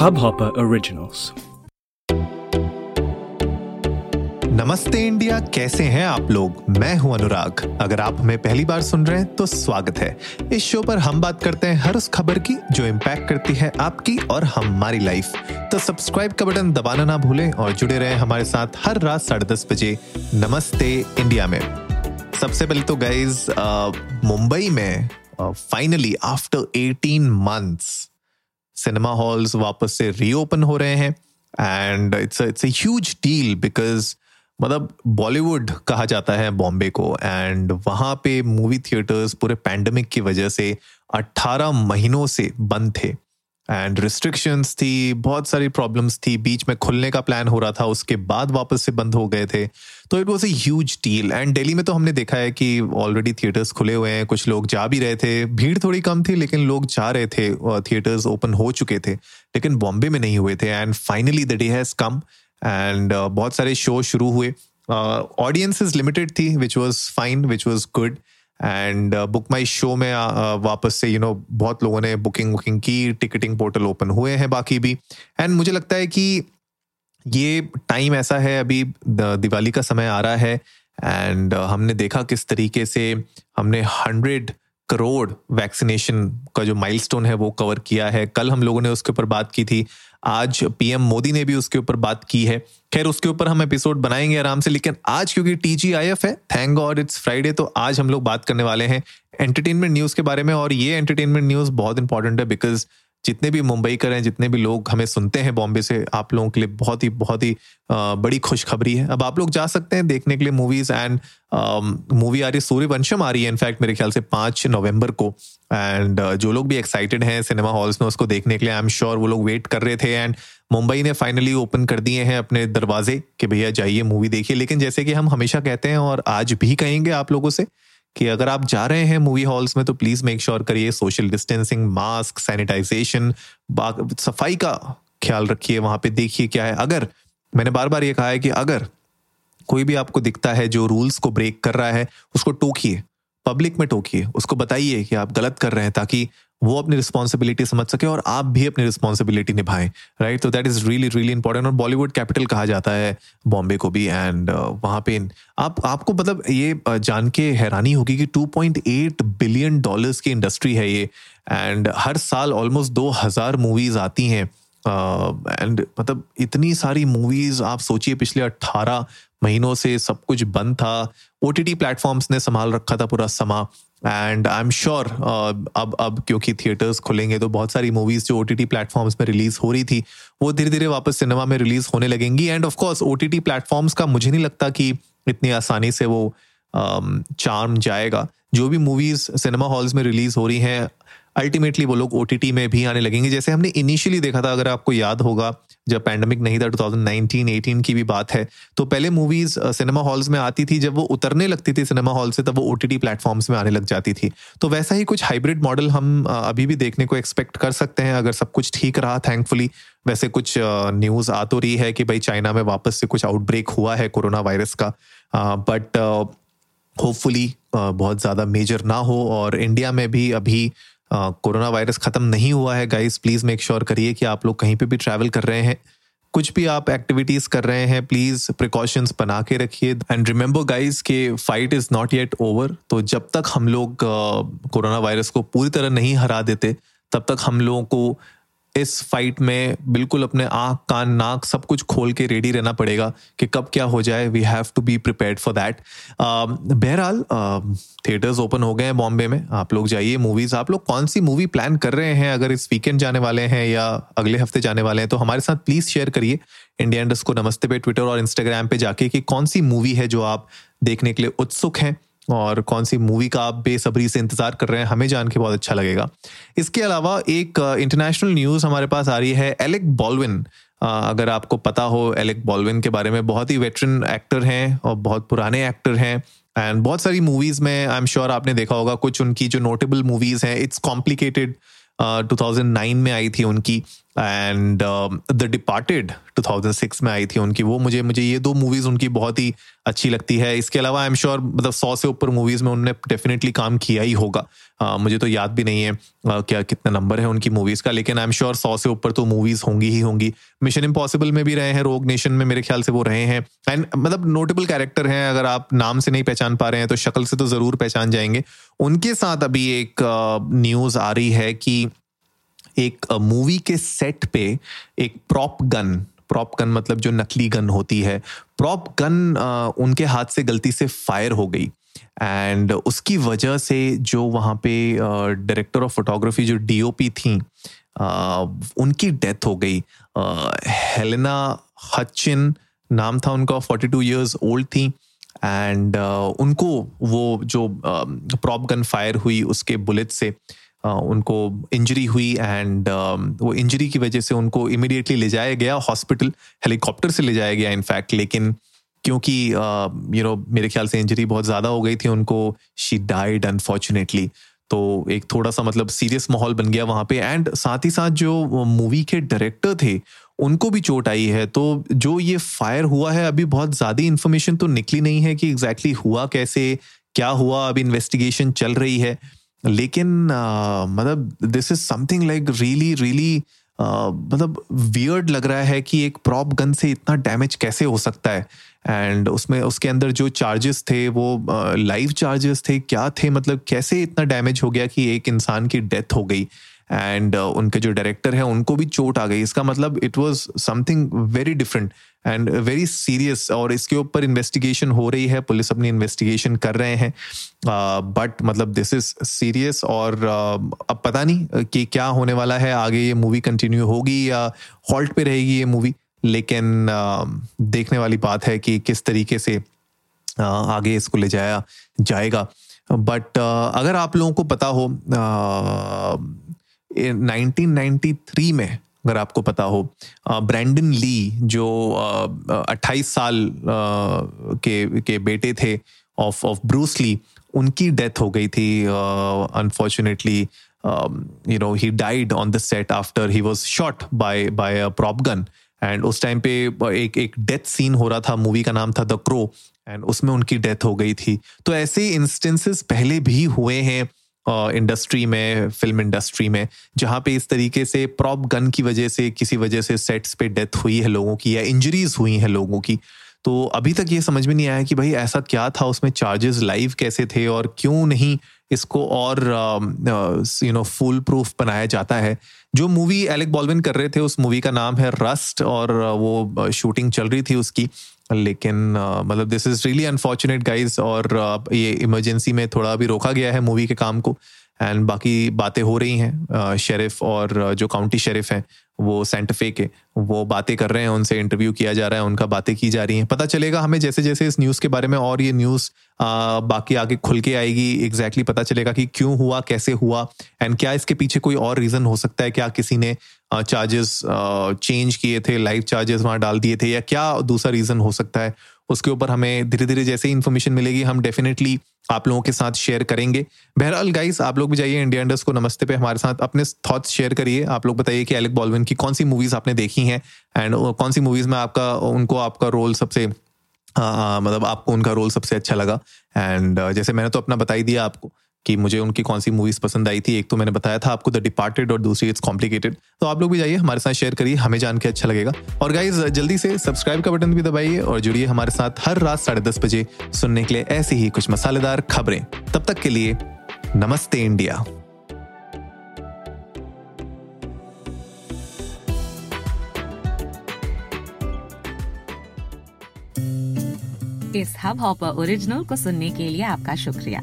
Hubhopper Originals. नमस्ते India, कैसे हैं आप लोग? मैं हूँ अनुराग। अगर आप हमें पहली बार सुन रहे हैं तो स्वागत है। इस शो पर हम बात करते हैं हर उस खबर की जो इम्पैक्ट करती है आपकी और हमारी लाइफ तो सब्सक्राइब का बटन दबाना ना भूलें और जुड़े रहें हमारे साथ हर रात साढ़े दस बजे नमस्ते इंडिया में। सबसे पहले तो गाइज़ मुंबई में finally after 18 months cinema halls वापस से रीओपन हो रहे हैं। And it's it's huge deal because मतलब बॉलीवुड कहा जाता है बॉम्बे को। एंड वहाँ पे मूवी थिएटर्स पूरे पैंडमिक की वजह से 18 महीनों से बंद थे। एंड रिस्ट्रिक्शंस थी, बहुत सारी प्रॉब्लम्स थी। बीच में खुलने का प्लान हो रहा था, उसके बाद वापस से बंद हो गए थे। तो it was a huge deal and Delhi में तो हमने देखा है कि ऑलरेडी थिएटर्स खुले हुए हैं, कुछ लोग जा भी रहे थे। भीड़ थोड़ी कम थी, लेकिन लोग जा रहे थे थिएटर्स ओपन हो चुके थे। लेकिन बॉम्बे में नहीं हुए थे। And finally the day has come and बहुत सारे शो शुरू हुए। ऑडियंस इज़ लिमिटेड थी which was fine which was good and book my show में uh, वापस से यू you नो know, बहुत लोगों ने बुकिंग वुकिंग की टिकटिंग पोर्टल ओपन हुए हैं बाकी भी। एंड मुझे लगता है कि ये टाइम ऐसा है अभी दिवाली का समय आ रहा है। एंड uh, हमने देखा किस तरीके से हमने हंड्रेड करोड़ वैक्सीनेशन का जो माइलस्टोन है वो कवर किया है। कल हम लोगों ने उसके ऊपर बात की थी। आज पीएम मोदी ने भी उसके ऊपर बात की है। खैर, उसके ऊपर हम एपिसोड बनाएँगे आराम से, लेकिन आज क्योंकि टीजीआईएफ है थैंक गॉड इट्स फ्राइडे तो आज हम लोग बात करने वाले हैं। एंटरटेनमेंट न्यूज़ के बारे में, और ये एंटरटेनमेंट न्यूज़ बहुत इंपॉर्टेंट है बिकॉज़ जितने भी मुंबई कर हैं जितने भी लोग हमें सुनते हैं बॉम्बे से आप लोगों के लिए बहुत ही बहुत ही बड़ी खुशखबरी है। अब आप लोग जा सकते हैं देखने के लिए मूवीज़ एंड मूवी आ रही है सूर्यवंशम आ रही है इनफैक्ट मेरे ख्याल से पाँच नवंबर को। एंड uh, जो लोग भी एक्साइटेड हैं सिनेमा हॉल्स में उसको देखने के लिए आई एम श्योर वो लोग वेट कर रहे थे। एंड मुंबई ने फाइनली ओपन कर दिए हैं अपने दरवाजे कि भैया जाइए मूवी देखिए। लेकिन जैसे कि हम हमेशा कहते हैं और आज भी कहेंगे आप लोगों से कि अगर आप जा रहे हैं मूवी हॉल्स में तो प्लीज़ मेक श्योर करिए सोशल डिस्टेंसिंग मास्क सैनिटाइजेशन सफ़ाई का ख्याल रखिए, वहाँ पे देखिए क्या है। अगर, मैंने बार बार ये कहा है कि अगर कोई भी आपको दिखता है जो रूल्स को ब्रेक कर रहा है, उसको टोकिए पब्लिक में टोकिए, उसको बताइए कि आप गलत कर रहे हैं ताकि वो अपनी रिस्पॉन्सिबिलिटी समझ सके और आप भी अपनी रिस्पॉन्सिबिलिटी निभाएँ राइट तो that is really really important और बॉलीवुड कैपिटल कहा जाता है बॉम्बे को भी एंड uh, वहाँ पे आप आपको मतलब ये uh, जान के हैरानी होगी कि 2.8 बिलियन डॉलर्स की इंडस्ट्री है ये एंड हर साल ऑलमोस्ट दो हज़ार मूवीज़ आती हैं एंड uh, मतलब इतनी सारी मूवीज़ आप सोचिए पिछले अट्ठारह महीनों से सब कुछ बंद था ओ टी प्लेटफॉर्म्स ने संभाल रखा था पूरा समा एंड आई एम श्योर अब अब क्योंकि थिएटर्स खुलेंगे तो बहुत सारी मूवीज़ जो ओ टी टी प्लेटफॉर्म्स में रिलीज़ हो रही थी वो धीरे धीरे वापस सिनेमा में रिलीज़ होने लगेंगी। And of course O T T platforms का मुझे नहीं लगता कि इतनी आसानी से वो चार्म um, जाएगा। जो भी मूवीज़ सिनेमा हॉल्स में रिलीज़ हो रही हैं अल्टीमेटली वो लोग ओ टी टी में भी आने लगेंगे। जैसे हमने इनिशियली देखा था अगर आपको याद होगा जब पैंडमिक नहीं था 2019 18 की भी बात है तो पहले मूवीज़ सिनेमा हॉल्स में आती थी, जब वो उतरने लगती थी सिनेमा हॉल से, तब वो ओ टी प्लेटफॉर्म्स में आने लग जाती थी। तो वैसा ही कुछ हाइब्रिड मॉडल हम अभी भी देखने को एक्सपेक्ट कर सकते हैं, अगर सब कुछ ठीक रहा थैंकफुली वैसे कुछ न्यूज़ आ तो रही है कि भाई चाइना में वापस से कुछ आउटब्रेक हुआ है कोरोना वायरस का। बट होपफुली बहुत ज़्यादा मेजर ना हो, और इंडिया में भी अभी कोरोना वायरस खत्म नहीं हुआ है गाइस प्लीज़ मेक श्योर करिए कि आप लोग कहीं पे भी ट्रैवल कर रहे हैं। कुछ भी आप एक्टिविटीज़ कर रहे हैं प्लीज़ प्रिकॉशंस बना के रखिए। And remember guys the fight is not yet over तो जब तक हम लोग कोरोना वायरस को पूरी तरह नहीं हरा देते, तब तक हम लोगों को इस फाइट में बिल्कुल अपने आँख, कान, नाक सब कुछ खोल के रेडी रहना पड़ेगा कि कब क्या हो जाए। We have to be prepared for that बहरहाल थिएटर्स ओपन हो गए हैं बॉम्बे में। आप लोग जाइए मूवीज़ आप लोग कौन सी मूवी प्लान कर रहे हैं? अगर इस वीकेंड जाने वाले हैं या अगले हफ़्ते जाने वाले हैं तो हमारे साथ प्लीज़ शेयर करिए। इंडिया इंडस्ट को नमस्ते पे ट्विटर और इंस्टाग्राम पे जाके कि कौन सी मूवी है जो आप देखने के लिए उत्सुक हैं। और कौन सी मूवी का आप बेसब्री से इंतज़ार कर रहे हैं, हमें जान के बहुत अच्छा लगेगा। इसके अलावा एक इंटरनेशनल न्यूज़ हमारे पास आ रही है, एलेक बॉलविन। अगर आपको पता हो, एलेक बॉलविन के बारे में बहुत ही वेटरन एक्टर हैं और बहुत पुराने एक्टर हैं एंड बहुत सारी मूवीज़ में आई एम श्योर आपने देखा होगा, कुछ उनकी जो नोटेबल मूवीज़ हैं इट्स कॉम्प्लिकेटेड 2009 में आई थी उनकी। एंड द डिपार्टेड 2006 में आई थी उनकी वो मुझे मुझे ये दो मूवीज़ उनकी बहुत ही अच्छी लगती है। इसके अलावा आई एम श्योर मतलब सौ से ऊपर मूवीज़ में उनने डेफिनेटली काम किया ही होगा। uh, मुझे तो याद भी नहीं है uh, क्या कितना नंबर है उनकी मूवीज़ का लेकिन आई एम श्योर सौ से ऊपर तो मूवीज़ होंगी ही होंगी। मिशन इम्पॉसिबल में भी रहे हैं रोग नेशन में मेरे ख्याल से वो रहे हैं। एंड मतलब नोटेबल कैरेक्टर हैं अगर आप नाम से नहीं पहचान पा रहे हैं तो शक्ल से तो ज़रूर पहचान जाएँगे। उनके साथ अभी एक न्यूज़ uh, आ रही है कि एक मूवी के सेट पे एक प्रॉप गन प्रॉप गन मतलब जो नकली गन होती है प्रॉप गन उनके हाथ से गलती से फायर हो गई। एंड उसकी वजह से जो वहाँ पे डायरेक्टर ऑफ़ फोटोग्राफी जो डीओपी थी उनकी डेथ हो गई। हेलेना हचिन नाम था उनका फोर्टी टू ईयर्स ओल्ड थी। एंड उनको वो जो प्रॉप गन फायर हुई उसके बुलेट से उनको इंजरी हुई एंड वो इंजरी की वजह से उनको इमिडिएटली ले जाया गया हॉस्पिटल हेलीकॉप्टर से ले जाया गया इनफैक्ट लेकिन क्योंकि यू नो मेरे ख्याल से इंजरी बहुत ज़्यादा हो गई थी, उनको शी डाइड अनफॉर्चुनेटली तो एक थोड़ा सा मतलब सीरियस माहौल बन गया वहाँ पे एंड साथ ही साथ जो मूवी के डायरेक्टर थे, उनको भी चोट आई है। तो जो ये फायर हुआ है, अभी बहुत ज़्यादा इन्फॉर्मेशन तो निकली नहीं है कि एग्जैक्टली exactly हुआ कैसे, क्या हुआ अभी इन्वेस्टिगेशन चल रही है। लेकिन मतलब this is something like really really मतलब वियर्ड लग रहा है कि एक प्रॉप गन से इतना डैमेज कैसे हो सकता है? एंड उसमें, उसके अंदर जो चार्जेस थे, वो लाइव चार्जेस थे, क्या थे? मतलब कैसे इतना डैमेज हो गया कि एक इंसान की डेथ हो गई? एंड uh, उनके जो डायरेक्टर हैं उनको भी चोट आ गई। इसका मतलब it was something very different and very serious और इसके ऊपर इन्वेस्टिगेशन हो रही है। पुलिस अपनी इन्वेस्टिगेशन कर रहे हैं। बट uh, मतलब दिस इज़ सीरियस और uh, अब पता नहीं कि क्या होने वाला है। आगे ये मूवी कंटिन्यू होगी या हॉल्ट पे रहेगी ये मूवी लेकिन uh, देखने वाली बात है कि किस तरीके से uh, आगे इसको ले जाया जाएगा। बट uh, अगर आप लोगों को पता हो uh, 1993 में, अगर आपको पता हो ब्रैंडन ली, जो अट्ठाईस साल के के बेटे थे ऑफ़ ऑफ़ ब्रूस ली, उनकी डेथ हो गई थी unfortunately you know he died on the set after he was shot by by prop gun and उस टाइम पे एक एक डेथ सीन हो रहा था मूवी का नाम था द क्रो एंड उसमें उनकी डेथ हो गई थी। तो ऐसे इंस्टेंसेस पहले भी हुए हैं इंडस्ट्री में फ़िल्म इंडस्ट्री में, जहाँ पे इस तरीके से प्रॉप गन की वजह से, किसी वजह से सेट्स पे डेथ हुई है लोगों की या इंजरीज हुई हैं लोगों की तो अभी तक ये समझ में नहीं आया कि भाई ऐसा क्या था, उसमें चार्जेस लाइव कैसे थे और क्यों नहीं इसको और यू नो फुल प्रूफ बनाया जाता है। जो मूवी एलेक बॉलविन कर रहे थे, उस मूवी का नाम है रस्ट और वो शूटिंग चल रही थी उसकी। लेकिन मतलब this is really unfortunate guys और ये इमरजेंसी में थोड़ा अभी रोका गया है मूवी के काम को। एंड बाकी बातें हो रही हैं शेरिफ और जो काउंटी शेरिफ हैं, वो सेंटफे के, वो बातें कर रहे हैं, उनसे इंटरव्यू किया जा रहा है, उनका बातें की जा रही हैं। पता चलेगा हमें जैसे जैसे इस न्यूज़ के बारे में और ये न्यूज़ बाकी आगे खुल के आएगी एग्जैक्टली exactly पता चलेगा कि क्यों हुआ, कैसे हुआ एंड क्या इसके पीछे कोई और रीज़न हो सकता है, क्या किसी ने चार्जेस चेंज किए थे लाइव चार्जेस वहाँ डाल दिए थे, या क्या दूसरा रीज़न हो सकता है, उसके ऊपर हमें धीरे धीरे जैसे ही इन्फॉर्मेशन मिलेगी, हम डेफिनेटली आप लोगों के साथ शेयर करेंगे। बहरहाल गाइस आप लोग भी जाइए इंडिया इंडस्ट को नमस्ते पे हमारे साथ अपने थॉट्स शेयर करिए। आप लोग बताइए कि एलेक बॉलविन की कौन सी मूवीज़ आपने देखी हैं एंड कौन सी मूवीज़ में आपका उनको आपका रोल सबसे आ, मतलब आपको उनका रोल सबसे अच्छा लगा। एंड जैसे मैंने तो अपना बताई दिया आपको। कि मुझे उनकी कौन सी मूवीज़ पसंद आई थी। एक तो मैंने बताया था आपको द डिपार्टेड और दूसरी इट्स कॉम्प्लिकेटेड तो आप लोग भी जाइए, हमारे साथ शेयर करिए, हमें जान के अच्छा लगेगा। और गाइज़ जल्दी से सब्सक्राइब का बटन भी दबाइए और जुड़िए हमारे साथ हर रात साढ़े दस बजे सुनने के लिए ऐसी ही कुछ मसालेदार खबरें। तब तक के लिए, नमस्ते इंडिया। इस हब हॉपर ओरिजिनल को सुनने के लिए आपका शुक्रिया।